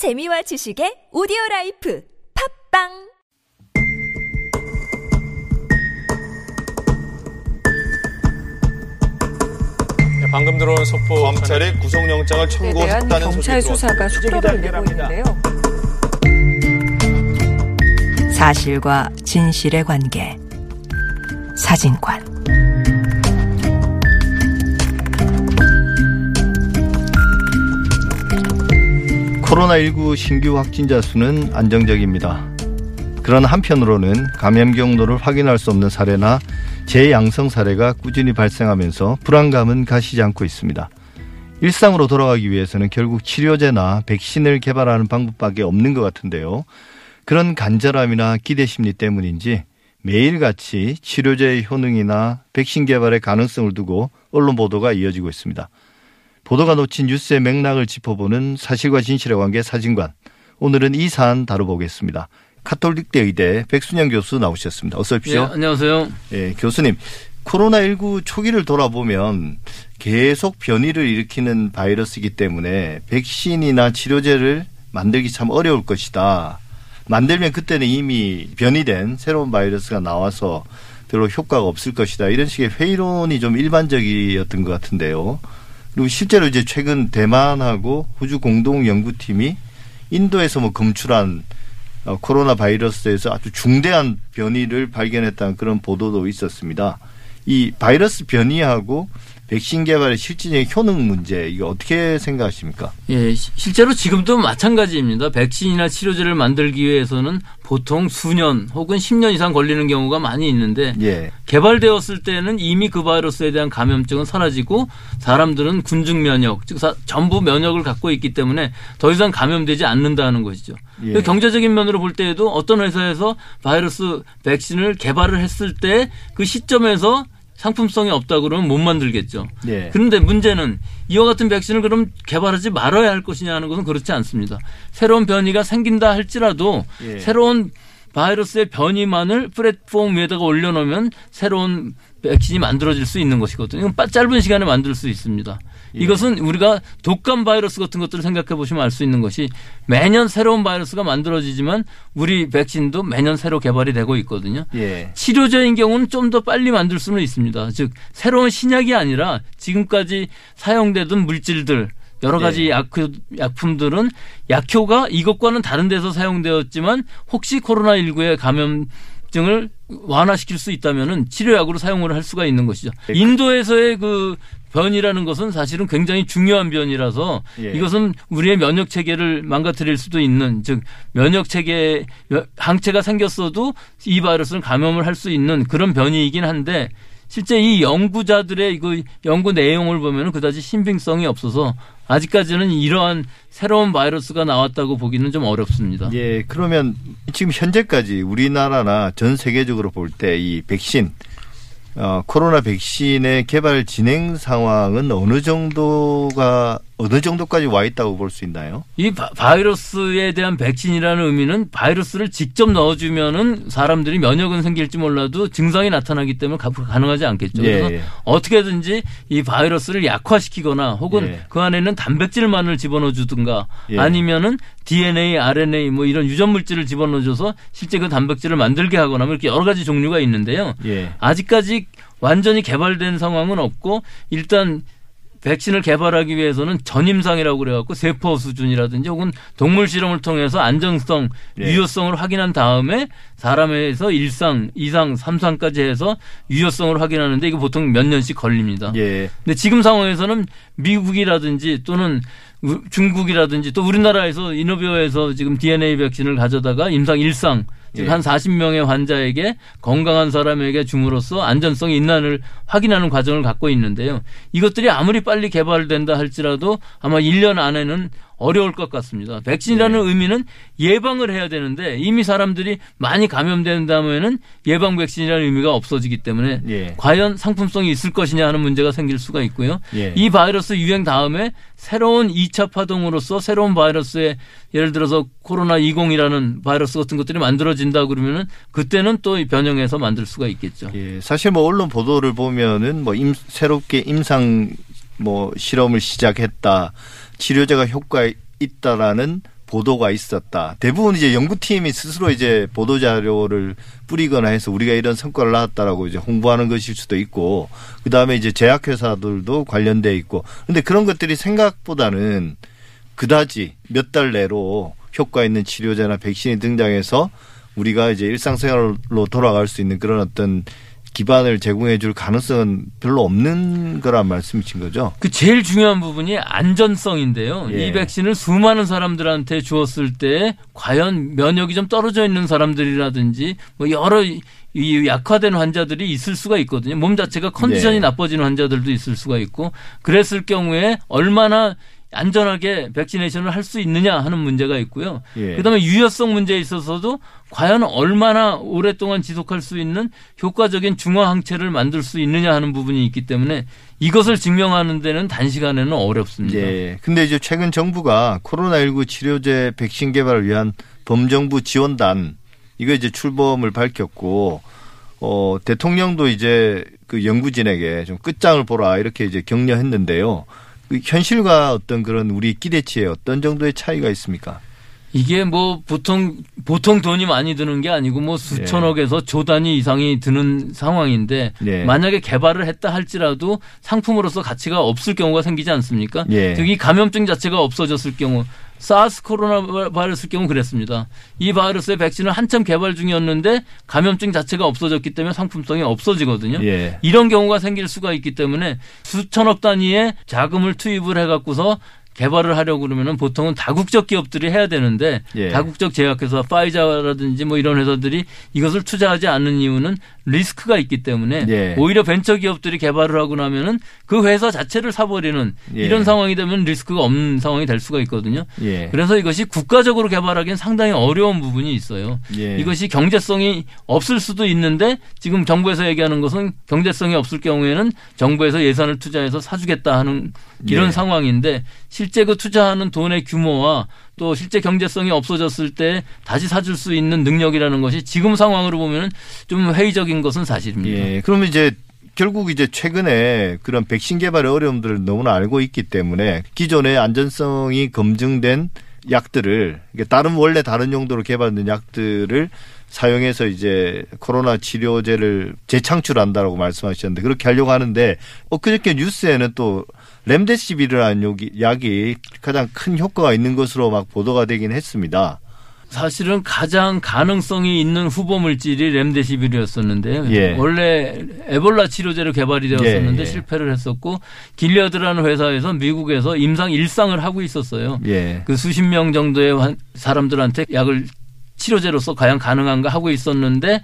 재미와 지식의 오디오 라이프 팟빵 네, 방금 들어온 속보 검찰이 구속영장을 청구했다는 소식이 수사가. 속도를 내고 있는데요. 사실과 진실의 관계. 사진관. 코로나19 신규 확진자 수는 안정적입니다. 그러나 한편으로는 감염 경로를 확인할 수 없는 사례나 재양성 사례가 꾸준히 발생하면서 불안감은 가시지 않고 있습니다. 일상으로 돌아가기 위해서는 결국 치료제나 백신을 개발하는 방법밖에 없는 것 같은데요. 그런 간절함이나 기대 심리 때문인지 매일같이 치료제의 효능이나 백신 개발의 가능성을 두고 언론 보도가 이어지고 있습니다. 보도가 놓친 뉴스의 맥락을 짚어보는 사실과 진실의 관계 사진관. 오늘은 이 사안 다뤄보겠습니다. 카톨릭대 의대 백순영 교수 나오셨습니다. 어서 예, 오십시오. 안녕하세요. 예, 교수님. 코로나19 초기를 돌아보면 계속 변이를 일으키는 바이러스이기 때문에 백신이나 치료제를 만들기 참 어려울 것이다. 만들면 그때는 이미 변이된 새로운 바이러스가 나와서 별로 효과가 없을 것이다. 이런 식의 회의론이 좀 일반적이었던 것 같은데요. 그리고 실제로 이제 최근 대만하고 호주 공동 연구팀이 인도에서 뭐 검출한 어, 코로나 바이러스에서 아주 중대한 변이를 발견했다는 그런 보도도 있었습니다. 이 바이러스 변이하고 백신 개발의 실질적인 효능 문제 이거 어떻게 생각하십니까? 예, 시- 실제로 지금도 마찬가지입니다. 백신이나 치료제를 만들기 위해서는 보통 수년 혹은 10년 이상 걸리는 경우가 많이 있는데 예. 개발되었을 때는 이미 그 바이러스에 대한 감염증은 사라지고 사람들은 군중 면역, 즉 사- 전부 면역을 갖고 있기 때문에 더 이상 감염되지 않는다는 것이죠. 예. 그 경제적인 면으로 볼 때에도 어떤 회사에서 바이러스 백신을 개발을 했을 때 그 시점에서 상품성이 없다 그러면 못 만들겠죠. 예. 그런데 문제는 이와 같은 백신을 그럼 개발하지 말아야 할 것이냐 하는 것은 그렇지 않습니다. 새로운 변이가 생긴다 할지라도 예. 새로운 바이러스의 변이만을 플랫폼 위에다가 올려놓으면 새로운 백신이 만들어질 수 있는 것이거든요. 이건 빠- 짧은 시간에 만들 수 있습니다. 예. 이것은 우리가 독감 바이러스 같은 것들을 생각해 보시면 알 수 있는 것이 매년 새로운 바이러스가 만들어지지만 우리 백신도 매년 새로 개발이 되고 있거든요. 예. 치료제인 경우는 좀 더 빨리 만들 수는 있습니다. 즉 새로운 신약이 아니라 지금까지 사용되던 물질들 여러 가지 네. 약, 약품들은 약효가 이것과는 다른 데서 사용되었지만 혹시 코로나19의 감염증을 완화시킬 수 있다면은 치료약으로 사용을 할 수가 있는 것이죠. 네. 인도에서의 그 변이라는 것은 사실은 굉장히 중요한 변이라서 예. 이것은 우리의 면역 체계를 망가뜨릴 수도 있는 즉 면역 체계 항체가 생겼어도 이 바이러스는 감염을 할 수 있는 그런 변이이긴 한데 실제 이 연구자들의 이거 연구 내용을 보면은 그다지 신빙성이 없어서 아직까지는 이러한 새로운 바이러스가 나왔다고 보기는 좀 어렵습니다. 예, 그러면 지금 현재까지 우리나라나 전 세계적으로 볼 때 이 백신 어, 코로나 백신의 개발 진행 상황은 어느 정도가 어느 정도까지 와 있다고 볼 수 있나요? 이 바- 바이러스에 대한 백신이라는 의미는 바이러스를 직접 넣어주면은 사람들이 면역은 생길지 몰라도 증상이 나타나기 때문에 가- 가능하지 않겠죠. 예, 그래서 예. 어떻게든지 이 바이러스를 약화시키거나 혹은 예. 그 안에는 단백질만을 집어넣어 주든가 예. 아니면은 DNA, RNA 뭐 이런 유전 물질을 집어넣어 줘서 실제 그 단백질을 만들게 하거나 뭐 이렇게 여러 가지 종류가 있는데요. 예. 아직까지 완전히 개발된 상황은 없고 일단 백신을 개발하기 위해서는 전임상이라고 그래갖고 세포 수준이라든지 혹은 동물 실험을 통해서 안정성, 예. 유효성을 확인한 다음에 사람에서 일상, 이상, 삼상까지 해서 유효성을 확인하는데 이거 보통 몇 년씩 걸립니다. 예. 근데 지금 상황에서는 미국이라든지 또는 우- 중국이라든지 또 우리나라에서 이노비어에서 지금 DNA 백신을 가져다가 임상 일상 즉 예. 한 40명의 환자에게 건강한 사람에게 줌으로써 안전성이 있나를 확인하는 과정을 갖고 있는데요. 이것들이 아무리 빨리 개발된다 할지라도 아마 1년 안에는 어려울 것 같습니다. 백신이라는 네. 의미는 예방을 해야 되는데 이미 사람들이 많이 감염된 다음에는 예방 백신이라는 의미가 없어지기 때문에 예. 과연 상품성이 있을 것이냐 하는 문제가 생길 수가 있고요. 예. 이 바이러스 유행 다음에 새로운 2차 파동으로서 새로운 바이러스의 예를 들어서 코로나 20이라는 바이러스 같은 것들이 만들어진다 그러면은 그때는 또 변형해서 만들 수가 있겠죠. 예. 사실 뭐 언론 보도를 보면은 뭐 임, 새롭게 임상 뭐 실험을 시작했다. 치료제가 효과 있다라는 보도가 있었다. 대부분 이제 연구팀이 스스로 이제 보도 자료를 뿌리거나 해서 우리가 이런 성과를 나왔다라고 이제 홍보하는 것일 수도 있고 그다음에 이제 제약회사들도 관련돼 있고 근데 그런 것들이 생각보다는 그다지 몇 달 내로 효과 있는 치료제나 백신이 등장해서 우리가 이제 일상생활로 돌아갈 수 있는 그런 어떤 기반을 제공해 줄 가능성은 별로 없는 거란 말씀이신 거죠? 그 제일 중요한 부분이 안전성인데요. 예. 이 백신을 수많은 사람들한테 주었을 때 과연 면역이 좀 떨어져 있는 사람들이라든지 뭐 여러 이- 이 악화된 환자들이 있을 수가 있거든요. 몸 자체가 컨디션이 예. 나빠지는 환자들도 있을 수가 있고 그랬을 경우에 얼마나 안전하게 vaccination을 할 수 있느냐 하는 문제가 있고요. 예. 그다음에 유효성 문제에 있어서도 과연 얼마나 오랫동안 지속할 수 있는 효과적인 중화 항체를 만들 수 있느냐 하는 부분이 있기 때문에 이것을 증명하는 데는 단시간에는 어렵습니다. 예. 근데 이제 최근 정부가 코로나19 치료제 백신 개발을 위한 범정부 지원단 이거 이제 출범을 밝혔고 어 대통령도 이제 그 연구진에게 좀 끝장을 보라 이렇게 이제 격려했는데요. 그 현실과 어떤 그런 우리 기대치에 어떤 정도의 차이가 있습니까? 이게 뭐 보통 보통 돈이 많이 드는 게 아니고 뭐 수천억에서 조 단위 이상이 드는 상황인데 예. 만약에 개발을 했다 할지라도 상품으로서 가치가 없을 경우가 생기지 않습니까? 예. 특히 감염증 자체가 없어졌을 경우 사스 코로나 바이러스 경우 그랬습니다. 이 바이러스의 백신을 한참 개발 중이었는데 감염증 자체가 없어졌기 때문에 상품성이 없어지거든요. 예. 이런 경우가 생길 수가 있기 때문에 수천억 단위의 자금을 투입을 해갖고서 개발을 하려고 그러면은 보통은 다국적 기업들이 해야 되는데 예. 다국적 제약회사 파이자라든지 뭐 이런 회사들이 이것을 투자하지 않는 이유는 리스크가 있기 때문에 예. 오히려 벤처 기업들이 개발을 하고 나면은 그 회사 자체를 사버리는 예. 이런 상황이 되면 리스크가 없는 상황이 될 수가 있거든요. 예. 그래서 이것이 국가적으로 개발하기엔 상당히 어려운 부분이 있어요. 예. 이것이 경제성이 없을 수도 있는데 지금 정부에서 얘기하는 것은 경제성이 없을 경우에는 정부에서 예산을 투자해서 사주겠다 하는 이런 예. 상황인데 실제 그 투자하는 돈의 규모와 또 실제 경제성이 없어졌을 때 다시 사줄 수 있는 능력이라는 것이 지금 상황으로 보면 좀 회의적인 것은 사실입니다. 예. 그러면 이제 결국 이제 최근에 그런 백신 개발의 어려움들을 너무나 알고 있기 때문에 기존의 안전성이 검증된 약들을 다른 원래 다른 용도로 개발된 약들을 사용해서 이제 코로나 치료제를 재창출한다라고 말씀하셨는데 그렇게 하려고 하는데 엊그저께 뉴스에는 또 렘데시비르라는 약이, 가장 큰 효과가 있는 것으로 막 보도가 되긴 했습니다. 사실은 가장 가능성이 있는 후보 물질이 렘데시비르였었는데요. 예. 원래 에볼라 치료제로 개발이 되었었는데 예, 예. 실패를 했었고 길리어드라는 회사에서 미국에서 임상 일상을 하고 있었어요. 예. 그 수십 명 정도의 환- 사람들한테 약을 치료제로서 과연 가능한가 하고 있었는데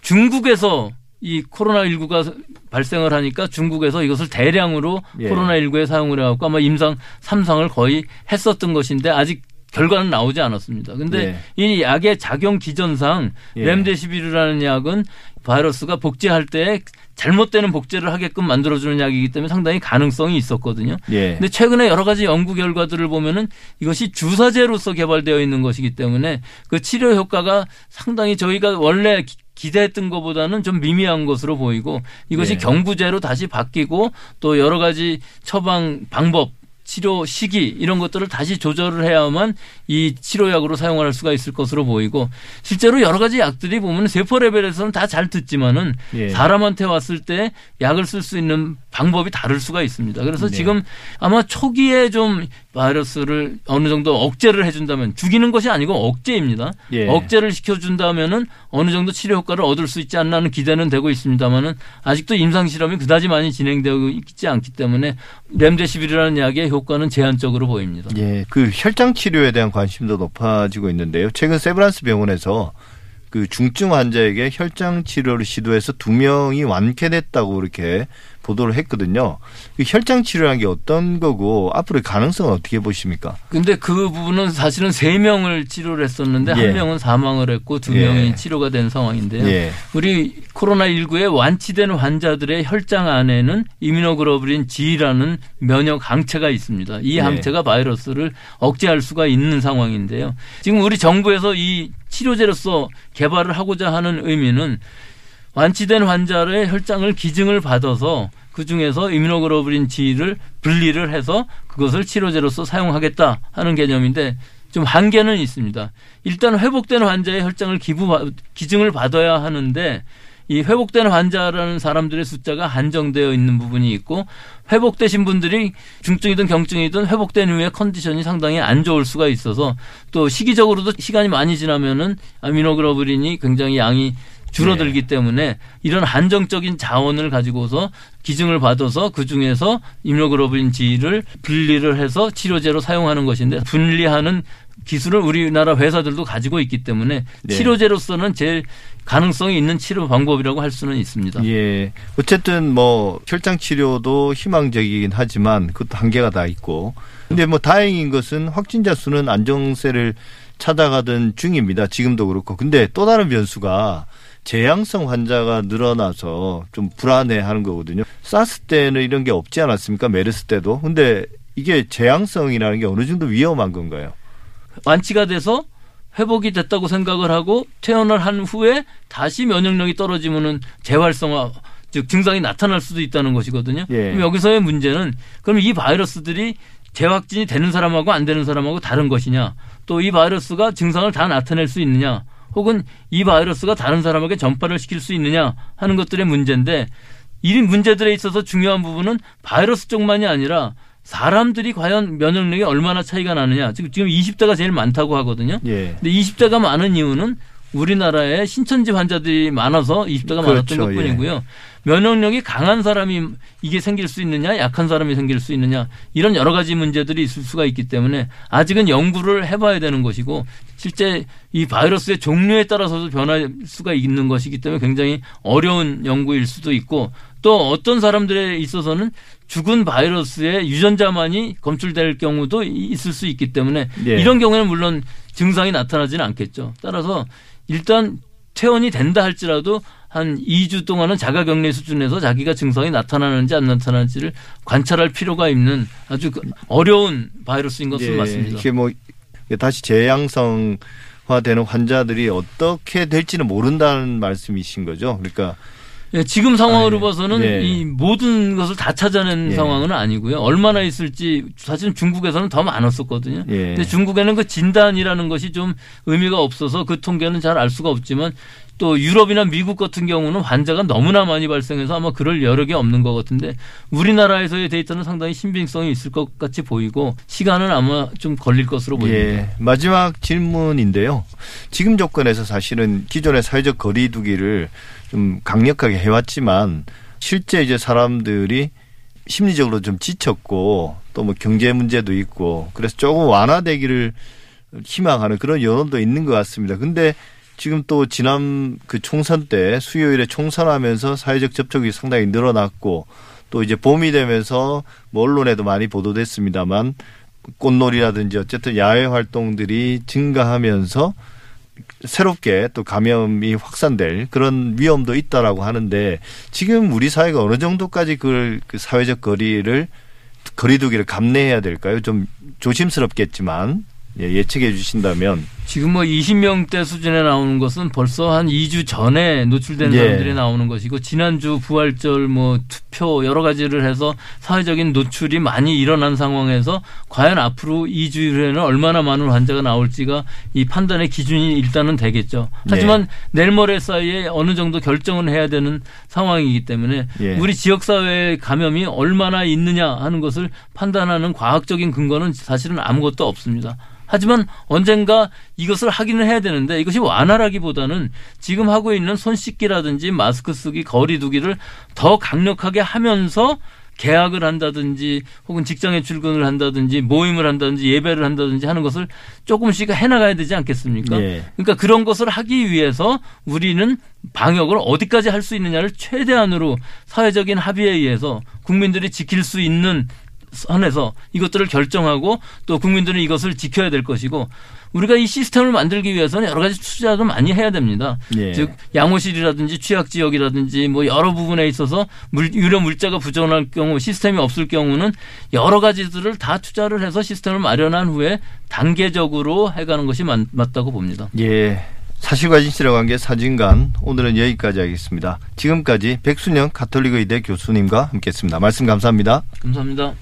중국에서 이 코로나19가 발생을 하니까 중국에서 이것을 대량으로 예. 코로나19에 사용을 해갖고 아마 임상 3상을 거의 했었던 것인데 아직 결과는 나오지 않았습니다. 근데 이 약의 작용 기전상 예. 렘데시비르라는 약은 바이러스가 복제할 때 잘못되는 복제를 하게끔 만들어주는 약이기 때문에 상당히 가능성이 있었거든요. 예. 근데 최근에 여러 가지 연구 결과들을 보면은 이것이 주사제로서 개발되어 있는 것이기 때문에 그 치료 효과가 상당히 저희가 원래 기- 기대했던 것보다는 좀 미미한 것으로 보이고 이것이 예. 경구제로 다시 바뀌고 또 여러 가지 처방 방법 치료 시기 이런 것들을 다시 조절을 해야만 이 치료약으로 사용할 수가 있을 것으로 보이고 실제로 여러 가지 약들이 보면 세포 레벨에서는 다 잘 듣지만은 예. 사람한테 왔을 때 약을 쓸 수 있는 방법이 다를 수가 있습니다. 그래서 네. 지금 아마 초기에 좀 바이러스를 어느 정도 억제를 해준다면 죽이는 것이 아니고 억제입니다. 예. 억제를 시켜준다면은 어느 정도 치료 효과를 얻을 수 있지 않나 하는 기대는 되고 있습니다만은 아직도 임상 실험이 그다지 많이 진행되고 있지 않기 때문에 렘데시비르라는 약의 효과는 제한적으로 보입니다. 예, 그 혈장 치료에 대한 관심도 높아지고 있는데요. 최근 세브란스 병원에서 그 중증 환자에게 혈장 치료를 시도해서 두 명이 완쾌됐다고 이렇게 보도를 했거든요. 그 혈장 치료라는 게 어떤 거고 앞으로의 가능성은 어떻게 보십니까? 근데 그 부분은 사실은 세 명을 치료를 했었는데 예. 한 명은 사망을 했고 두 예. 명이 치료가 된 상황인데요. 예. 우리 코로나 19에 완치된 환자들의 혈장 안에는 이뮤노글로불린 G라는 면역 항체가 있습니다. 이 예. 항체가 바이러스를 억제할 수가 있는 상황인데요. 지금 우리 정부에서 이 치료제로서 개발을 하고자 하는 의미는 완치된 환자의 혈장을 기증을 받아서 그 중에서 이뮤노글로불린 G를 분리를 해서 그것을 치료제로서 사용하겠다 하는 개념인데 좀 한계는 있습니다. 일단 회복된 환자의 혈장을 기부 기증을 받아야 하는데 이 회복된 환자라는 사람들의 숫자가 한정되어 있는 부분이 있고 회복되신 분들이 중증이든 경증이든 회복된 후에 컨디션이 상당히 안 좋을 수가 있어서 또 시기적으로도 시간이 많이 지나면은 아미노글로불린이 굉장히 양이 줄어들기 때문에 이런 한정적인 자원을 가지고서 기증을 받아서 그 중에서 이뮤노글로불린 G를 분리를 해서 치료제로 사용하는 것인데 분리하는 기술을 우리나라 회사들도 가지고 있기 때문에 네. 치료제로서는 제일 가능성이 있는 치료 방법이라고 할 수는 있습니다. 예. 어쨌든 뭐 혈장 치료도 희망적이긴 하지만 그것도 한계가 다 있고. 근데 뭐 다행인 것은 확진자 수는 안정세를 찾아가던 중입니다. 지금도 그렇고. 근데 또 다른 변수가 재앙성 환자가 늘어나서 좀 불안해하는 거거든요. 사스 때는 이런 게 없지 않았습니까? 메르스 때도. 근데 이게 재앙성이라는 게 어느 정도 위험한 건가요? 완치가 돼서 회복이 됐다고 생각을 하고 퇴원을 한 후에 다시 면역력이 떨어지면은 재활성화 즉 증상이 나타날 수도 있다는 것이거든요. 예. 그럼 여기서의 문제는 그럼 이 바이러스들이 재확진이 되는 사람하고 안 되는 사람하고 다른 것이냐 또 이 바이러스가 증상을 다 나타낼 수 있느냐 혹은 이 바이러스가 다른 사람에게 전파를 시킬 수 있느냐 하는 것들의 문제인데 이 문제들에 있어서 중요한 부분은 바이러스 쪽만이 아니라 사람들이 과연 면역력이 얼마나 차이가 나느냐. 지금 지금 20대가 제일 많다고 하거든요. 예. 근데 20대가 많은 이유는 우리나라에 신천지 환자들이 많아서 20대가 많았던 그렇죠. 것뿐이고요. 면역력이 강한 사람이 이게 생길 수 있느냐, 약한 사람이 생길 수 있느냐 이런 여러 가지 문제들이 있을 수가 있기 때문에 아직은 연구를 해봐야 되는 것이고 실제 이 바이러스의 종류에 따라서도 변할 수가 있는 것이기 때문에 굉장히 어려운 연구일 수도 있고 또 어떤 사람들에 있어서는 죽은 바이러스의 유전자만이 검출될 경우도 있을 수 있기 때문에 예. 이런 경우에는 물론 증상이 나타나지는 않겠죠. 따라서 일단 퇴원이 된다 할지라도 한 2주 동안은 자가 격리 수준에서 자기가 증상이 나타나는지 안 나타나는지를 관찰할 필요가 있는 아주 그 어려운 바이러스인 것은 맞습니다. 예, 이게 뭐 다시 재양성화되는 환자들이 어떻게 될지는 모른다는 말씀이신 거죠. 그러니까 예, 지금 상황으로 아, 예. 봐서는 예. 이 모든 것을 다 찾아낸 예. 상황은 아니고요. 얼마나 있을지 사실은 중국에서는 더 많았었거든요. 예. 근데 중국에는 그 진단이라는 것이 좀 의미가 없어서 그 통계는 잘 알 수가 없지만 또 유럽이나 미국 같은 경우는 환자가 너무나 많이 발생해서 아마 그럴 여력이 없는 것 같은데 우리나라에서의 데이터는 상당히 신빙성이 있을 것 같이 보이고 시간은 아마 좀 걸릴 것으로 보입니다. 예, 마지막 질문인데요. 지금 조건에서 사실은 기존의 사회적 거리두기를 좀 강력하게 해왔지만 실제 이제 사람들이 심리적으로 좀 지쳤고 또 뭐 경제 문제도 있고 그래서 조금 완화되기를 희망하는 그런 여론도 있는 것 같습니다. 근데 지금 또 지난 그 총선 때 수요일에 총선하면서 사회적 접촉이 상당히 늘어났고 또 이제 봄이 되면서 뭐 언론에도 많이 보도됐습니다만 꽃놀이라든지 어쨌든 야외 활동들이 증가하면서 새롭게 또 감염이 확산될 그런 위험도 있다라고 하는데 지금 우리 사회가 어느 정도까지 그걸 그 사회적 거리를 거리두기를 감내해야 될까요? 좀 조심스럽겠지만 예, 예측해 주신다면 지금 뭐 20명대 수준에 나오는 것은 벌써 한 2주 전에 노출된 예. 사람들이 나오는 것이고 지난주 부활절 뭐 투표 여러 가지를 해서 사회적인 노출이 많이 일어난 상황에서 과연 앞으로 2주 후에는 얼마나 많은 환자가 나올지가 이 판단의 기준이 일단은 되겠죠. 하지만 내일 모레 사이에 어느 정도 결정은 해야 되는 상황이기 때문에 예. 우리 지역 사회의 감염이 얼마나 있느냐 하는 것을 판단하는 과학적인 근거는 사실은 아무것도 없습니다. 하지만 언젠가 이것을 하기는 해야 되는데 이것이 완화라기보다는 지금 하고 있는 손 씻기라든지 마스크 쓰기, 거리 두기를 더 강력하게 하면서 계약을 한다든지 혹은 직장에 출근을 한다든지 모임을 한다든지 예배를 한다든지 하는 것을 조금씩 해나가야 되지 않겠습니까? 예. 그러니까 그런 것을 하기 위해서 우리는 방역을 어디까지 할 수 있느냐를 최대한으로 사회적인 합의에 의해서 국민들이 지킬 수 있는 선에서 이것들을 결정하고 또 국민들은 이것을 지켜야 될 것이고 우리가 이 시스템을 만들기 위해서는 여러 가지 투자도 많이 해야 됩니다. 예. 즉 양호실이라든지 취약 지역이라든지 뭐 여러 부분에 있어서 물, 유료 물자가 부족할 경우 시스템이 없을 경우는 여러 가지들을 다 투자를 해서 시스템을 마련한 후에 단계적으로 해가는 것이 맞, 맞다고 봅니다. 예. 사실과 진실의 관계 사진관 오늘은 여기까지 하겠습니다. 지금까지 백순영 가톨릭 의대 교수님과 함께했습니다. 말씀 감사합니다. 감사합니다.